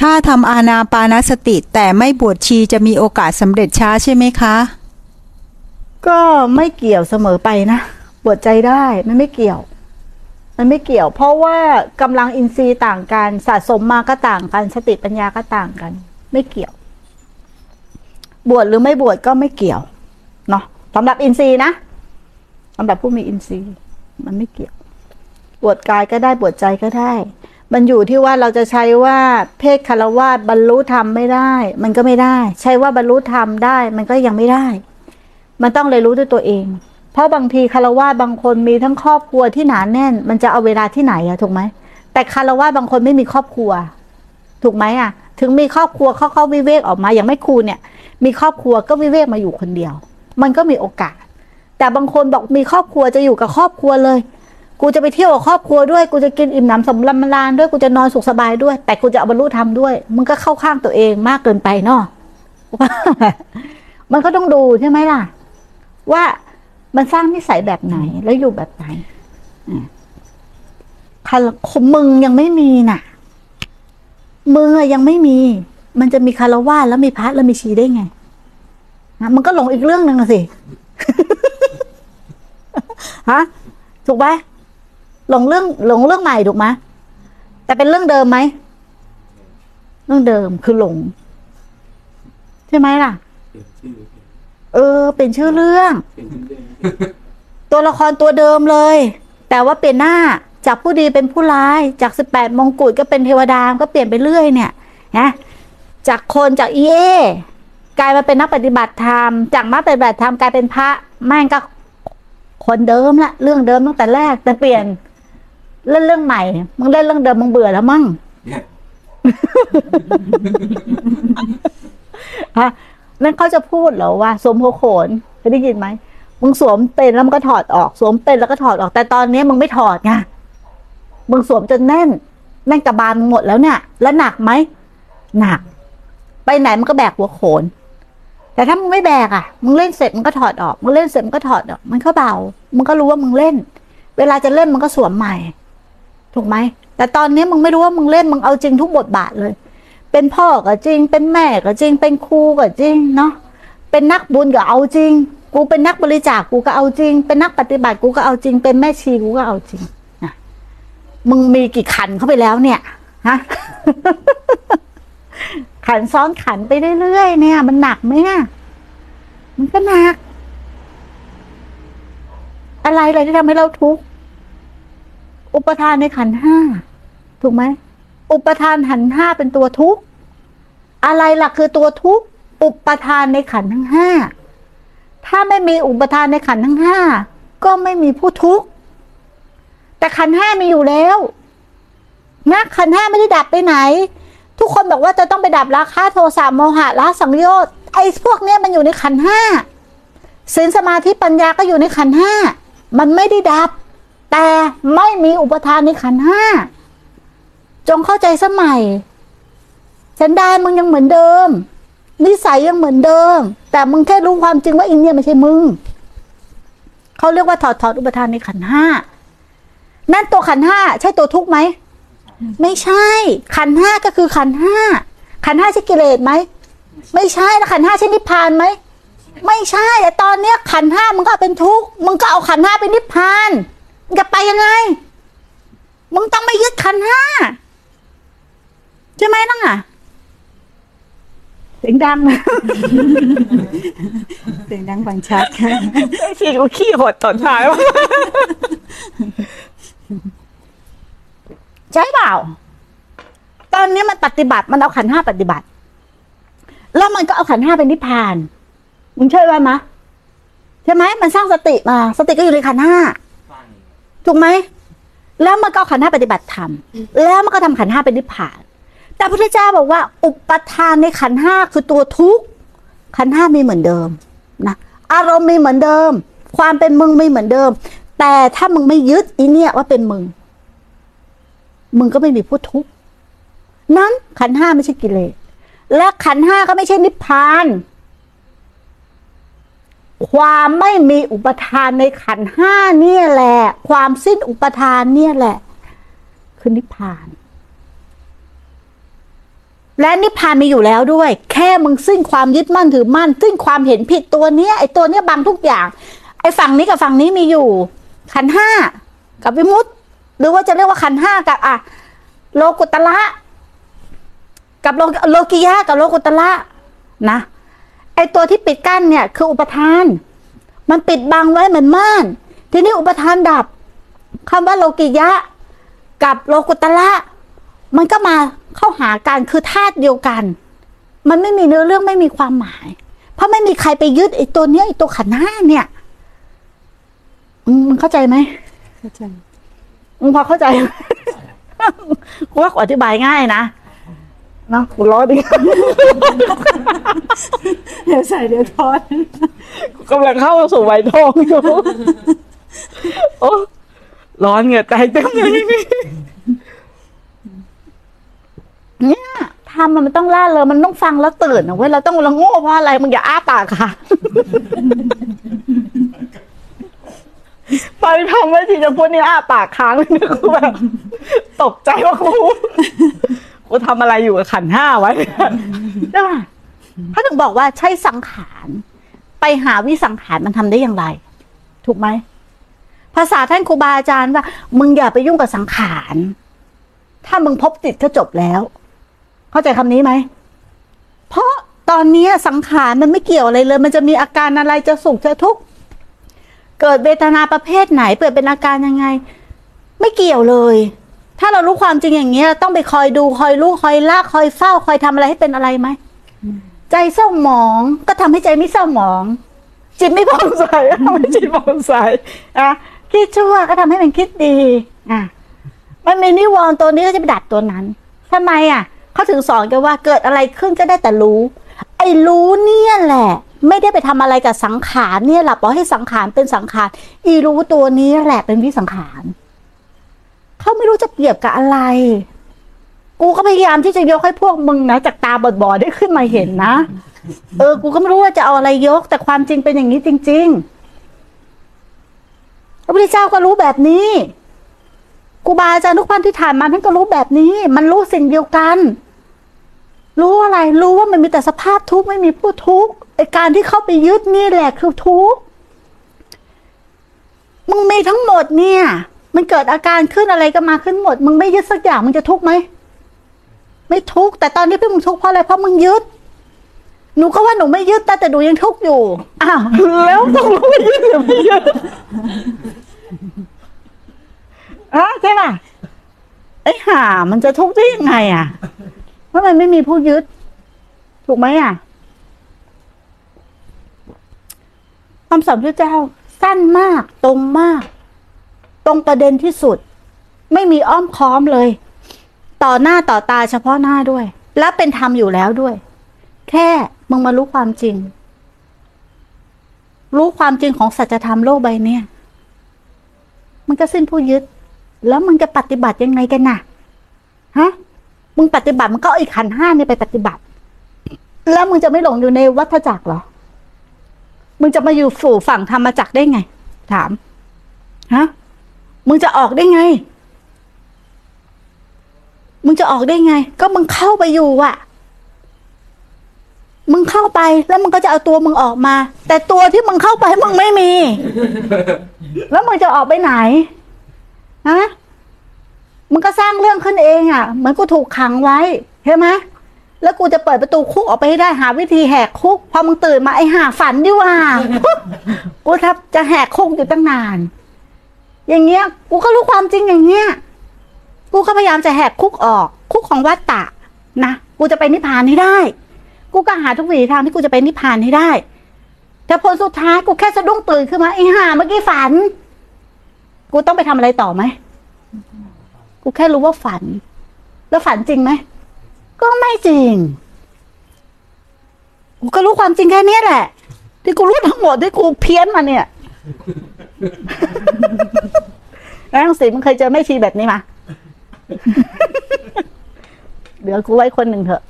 ถ้าทำอานาปานสติแต่ไม่บวชชีจะมีโอกาสสำเร็จช้าใช่ไหมคะ ก็ไม่เกี่ยวเสมอไปนะ บวชใจได้มันไม่เกี่ยว มันไม่เกี่ยว เพราะว่ากำลังอินทรีย์ต่างกันสะสมมาก็ต่างกันสติปัญญาก็ต่างกัน ไม่เกี่ยว บวชหรือไม่บวชก็ไม่เกี่ยวเนาะสำหรับอินทรีย์นะสำหรับผู้มีอินทรีย์ มันไม่เกี่ยว บวชกายก็ได้บวชใจก็ได้ มันอยู่ที่ว่าเราจะใช้ว่าเพศคารวาสบรรลุธรรมไม่ได้ มันก็ไม่ได้ ใช้ว่าบรรลุธรรมได้ มันก็ยังไม่ได้ มันต้องเรียนรู้ด้วยตัวเอง เพราะบางทีคารวาสบางคนมีทั้งครอบครัวที่หนาแน่น มันจะเอาเวลาที่ไหนอะถูกไหมแต่คารวาสบางคนไม่มีครอบครัว ถูกไหมอะถึงมีครอบครัวเขาเขาวิเวกออกมาอย่างไม่ครูเนี่ย มีครอบครัวก็วิเวกมาอยู่คนเดียว มันก็มีโอกาส แต่บางคนบอกมีครอบครัวจะอยู่กับครอบครัวเลย กูจะไปเที่ยวกับครอบครัวด้วย กูจะกินอิ่มหนำสำราญลานด้วย กูจะนอนสุขสบายด้วย แต่กูจะเอาบรรลุธรรมด้วย มึงก็เข้าข้างตัวเองมากเกินไปเนาะมันก็ต้องดูใช่ไหมล่ะ ว่ามันสร้างนิสัยแบบไหนแล้วอยู่แบบไหนอะคารมึงยังไม่มีน่ะ มึงอะยังไม่มี มันจะมีคารวะแล้วมีพระแล้วมีชีได้ไงนะมันก็หลงอีกเรื่องหนึ่งอะสิ ฮะ ถูกไหม หลงเรื่องหลงเรื่องใหม่ถูกไหมแต่เป็นเรื่องเดิมไหมเรื่องเดิมคือหลง ใช่ไหมล่ะ เออ เป็นชื่อเรื่อง ตัวละครตัวเดิมเลย แต่ว่าเปลี่ยนหน้าจากผู้ดีเป็นผู้ร้าย จากสิบแปดมงกุฎก็เป็นเทวดาก็เปลี่ยนไปเรื่อยเนี่ยนะจากคนจากเอเอกลายมาเป็นนักปฏิบัติธรรม จากนักปฏิบัติธรรมกลายเป็นพระแม่งก็คนเดิมละเรื่องเดิมตั้งแต่แรกแต่เปลี่ยน เล่นเรื่องใหม่ มึงเล่นเรื่องเดิมมึงเบื่อแล้วมั้งฮะนั่นเขาจะพูดเหรอว่าสวมหัวโขนเคยได้ยินไหมมึงสวมเป็นแล้วมันก็ถอดออก สวมเป็นแล้วก็ถอดออก แต่ตอนนี้มึงไม่ถอดไงมึงสวมจนแน่น แน่นกระบาลมึงหมดแล้วเนี่ย แล้วหนักไหมหนัก ไปไหนมันก็แบกหัวโขน แต่ถ้ามึงไม่แบกอะ มึงเล่นเสร็จมึงก็ถอดออกมึงเล่นเสร็จมึงก็ถอดออก มันก็เบา มึงก็รู้ว่ามึงเล่น เวลาจะเล่นมึงก็สวมใหม่ ถูกไหม แต่ตอนนี้มึงไม่รู้ว่ามึงเล่นมึงเอาจริงทุกบทบาทเลย เป็นพ่อก็จริง เป็นแม่ก็จริง เป็นครูก็จริงเนาะ เป็นนักบุญก็เอาจริง กูเป็นนักบริจาคกูก็เอาจริง เป็นนักปฏิบัติกูก็เอาจริง เป็นแม่ชีกูก็เอาจริงนะมึงมีกี่ขันเข้าไปแล้วเนี่ยฮะขันซ้อนขันไปเรื่อยๆเนี่ย มันหนักไหมอะมันก็หนัก อะไรอะไรที่ทำให้เราทุกข์ อุปทานในขันห้าถูกไหมอุปทานหันห้าเป็นตัวทุกข์อะไรล่ะคือตัวทุกข์อุปทานในขันทั้งห้าถ้าไม่มีอุปทานในขันทั้งห้าก็ไม่มีผู้ทุกข์แต่ขันห้ามีอยู่แล้วนะขันห้าไม่ได้ดับไปไหน ทุกคนบอกว่าจะต้องไปดับราคะโทสะโมหะละสังโยชน์ไอ้พวกเนี้ยมันอยู่ในขันห้าศีลสมาธิปัญญาก็อยู่ในขันห้ามันไม่ได้ดับ แต่ไม่มีอุปทานในขันห้า จงเข้าใจสมัยสันไดานมึงยังเหมือนเดิม นิสัยยังเหมือนเดิม แต่มึงแค่รู้ความจริงว่าอินเนี่ยไม่ใช่มึงเขาเรียกว่าถอดถอดอุปทานในขันห้านั่นตัวขันห้าใช่ตัวทุกไหมไม่ใช่ ขันห้าก็คือขันห้าขันห้าใช่กิเลสไหมไม่ใช่แล้วขันห้าใช่นิพพานไหมไม่ใช่แต่ตอนเนี้ยขันห้ามึงก็เป็นทุกข์มึงก็เอาขันห้าเป็นนิพพาน จะไปยังไง มึงต้องไม่ยึดขันธ์ห้าใช่ไหมนั่งอะเสียงดัง เสียงดังฟังชัดชีกูขี้หดตอนท้ายว่าใช่เปล่า ตอนนี้มันปฏิบัติ มันเอาขันธ์ห้าปฏิบัติ แล้วมันก็เอาขันธ์ห้าเป็นนิพพาน มึงเชื่อไหมะ ใช่ไหม มันสร้างสติมา สติก็อยู่ในขันธ์ห้า ถูกไหมแล้วมันก็เอาขันธ์ห้าปฏิบัติธรรมแล้วมันก็ทำขันธ์ห้าเป็นนิพพาน แต่พระพุทธเจ้าบอกว่า อุปทานในขันธ์ห้าคือตัวทุกข์ขันธ์ห้ามีเหมือนเดิมนะอารมณ์มีเหมือนเดิม ความเป็นมึงมีเหมือนเดิม แต่ถ้ามึงไม่ยึดอีเนี่ยว่าเป็นมึง มึงก็ไม่มีผู้ทุกข์นั้นขันธ์ห้าไม่ใช่กิเลสและขันธ์ห้าก็ไม่ใช่นิพพาน ความไม่มีอุปทานในขันธ์ห้าเนี่ยแหละ ความสิ้นอุปทานเนี่ยแหละ คือนิพพาน และนิพพานมีอยู่แล้วด้วย แค่มึงสิ้นความยึดมั่นถือมั่นสิ้นความเห็นผิดตัวเนี้ยไอ้ตัวเนี้ยบังทุกอย่าง ไอ้ฝั่งนี้กับฝั่งนี้มีอยู่ ขันห้ากับวิมุตติหรือว่าจะเรียกว่าขันห้ากับอะโลกุตละกับโลโลกิยะกับโลกุตละนะไอ้ตัวที่ปิดกั้นเนี่ย คืออุปทาน มันปิดบังไว้เหมือนม่าน ทีนี้อุปทานดับ คำว่าโลกิยะ กับโลกุตละ มันก็มาเข้าหากันคือธาตุเดียวกัน มันไม่มีเนื้อเรื่องไม่มีความหมาย เพราะไม่มีใครไปยึดไอ้ตัวเนี้ยไอ้ตัวขันธ์ห้าเนี่ยอืมมึงเข้าใจไหมเข้าใจมึงพอเข้าใจไหมกูว่ากูอธิบายง่ายนะเนาะกูล้อดิเดี๋ยวใส่เดี๋ยวทอดกำลังเข้าสู่วัยทองอยู่โอ้ ร้อนเหงื่อแตกเต็มเลยเนี่ยทำมันมันต้องล่าเลยมันต้องฟังแล้วตื่นนะเว้ยเราต้องเราโง่เพราะอะไรมึงอย่าอ้าปากค่ะตอนที่ทำไม่ทีจะพูดนี่อ้าปากค้างเลยนะกูแบบตกใจว่ากูกูทำอะไรอยู่กับขันห้าวะเนี่ยใช่ป่ะเขาถึงบอกว่าใช้สังขาร ไปหาวิสังขารมันทำได้อย่างไร ถูกไหม ภาษาท่านครูบาอาจารย์ว่า มึงอย่าไปยุ่งกับสังขาร ถ้ามึงพบจิตก็จบแล้ว เข้าใจคำนี้ไหม เพราะตอนนี้สังขารมันไม่เกี่ยวอะไรเลย มันจะมีอาการอะไรจะสุขจะทุกข์เกิดเวทนาประเภทไหนเปิดเป็นอาการยังไง ไม่เกี่ยวเลย ถ้าเรารู้ความจริงอย่างเงี้ย ต้องไปคอยดูคอยรู้คอยลากคอยเฝ้าคอยทำอะไรให้เป็นอะไรไหมใจเศร้าหมองก็ทำให้ใจไม่เศร้าหมองจิตไม่ผ่องใสก็ทำให้จิตผ่องใสอะ คิดชั่วก็ทำให้มันคิดดี อะ มันมีนิวรณ์ตัวนี้ก็จะไปดัดตัวนั้นทำไมอะ เขาถึงสอนกันว่าเกิดอะไรขึ้นก็ได้แต่รู้ ไอ้รู้เนี่ยแหละ ไม่ได้ไปทำอะไรกับสังขารเนี่ยหละปล่อยให้สังขารเป็นสังขาร อีรู้ตัวนี้แหละเป็นวิสังขาร เขาไม่รู้จะเปรียบกับอะไร กูก็พยายามที่จะยกให้พวกมึงนะจากตาบอดๆได้ขึ้นมาเห็นนะ เออ กูก็ไม่รู้ว่าจะเอาอะไรยก แต่ความจริงเป็นอย่างนี้จริง ๆ ระพุทธเจ้าก็รู้แบบนี้ครูบาอาจารย์ทุกท่านที่ถ่านมาท่านก็รู้แบบนี้ มันรู้สิ่งเดียวกัน รู้อะไร รู้ว่ามันมีแต่สภาพทุกข์ไม่มีผู้ทุกข์ไอการที่เข้าไปยึดนี่แหละคือทุกข์มึงมีทั้งหมดเนี่ย มันเกิดอาการขึ้นอะไรก็มาขึ้นหมด มึงไม่ยึดสักอย่างมึงจะทุกข์ไหมไม่ทุกข์แต่ตอนนี้พี่มึงทุกข์เพราะอะไรเพราะมึงยึดหนูก็ว่าหนูไม่ยึดแต่แต่หนูยังทุกข์อยู่อ้าวแล้วต้องรู้ว่ยืดหรือไม่ยืด อะใช่ป่ะไอ้ห่ามันจะทุกข์ได้ยังไง อะ เพราะมันไม่มีผู้ยึด ถูกไหมอะคำสอนพระเจ้าสั้นมาก ตรงมาก ตรงประเด็นที่สุด ไม่มีอ้อมค้อมเลย ต่อหน้าต่อตาเฉพาะหน้าด้วย และเป็นธรรมอยู่แล้วด้วย แค่มึงมารู้ความจริง รู้ความจริงของสัจธรรมโลกใบเนี้ย มันก็สิ้นผู้ยึด แล้วมึงจะปฏิบัติยังไงกันน่ะฮะมึงปฏิบัติมันก็อีกขันห้าเนี่ยไปปฏิบัติ แล้วมึงจะไม่หลงอยู่ในวัฏจักรเหรอ มึงจะมาอยู่สู่ฝั่งธรรมจักรได้ไง ถามฮะมึงจะออกได้ไง มึงจะออกได้ไง ก็มึงเข้าไปอยู่อะ มึงเข้าไปแล้วมึงก็จะเอาตัวมึงออกมา แต่ตัวที่มึงเข้าไปมึงไม่มี แล้วมึงจะออกไปไหนฮะมึงก็สร้างเรื่องขึ้นเองอะ่ะ เหมือนกูถูกขังไว้ใช่ไหมแล้วกูจะเปิดประตูคุกออกไปให้ได้หาวิธีแหกคุก พอมึงตื่นมาไอ้ห่าฝันดิว่ากูทับจะแหกคุกอยู่ตั้งนาน อย่างเงี้ย กูก็รู้ความจริงอย่างเงี้ย กูก็พยายามจะแหกคุกออก คุกของวัตตะนะ กูจะไปนิพพานให้ได้ กูก็หาทุกวิถีทางที่กูจะไปนิพพานให้ได้ แต่ผลสุดท้ายกูแค่สะดุ้งตื่นขึ้นมาไอ้ห่าเมื่อกี้ฝัน กูต้องไปทำอะไรต่อไหมกูแค่รู้ว่าฝัน แล้วฝันจริงไหมก็ไม่จริง กูก็รู้ความจริงแค่นี้แหละ ที่กูรู้ทั้งหมดที่กูเพี้ยนมาเนี่ยแล้วทังสีมันเคยเจอแม่ชีแบบนี้มาเดี๋ยวกูไว้คนหนึ่งเถอะ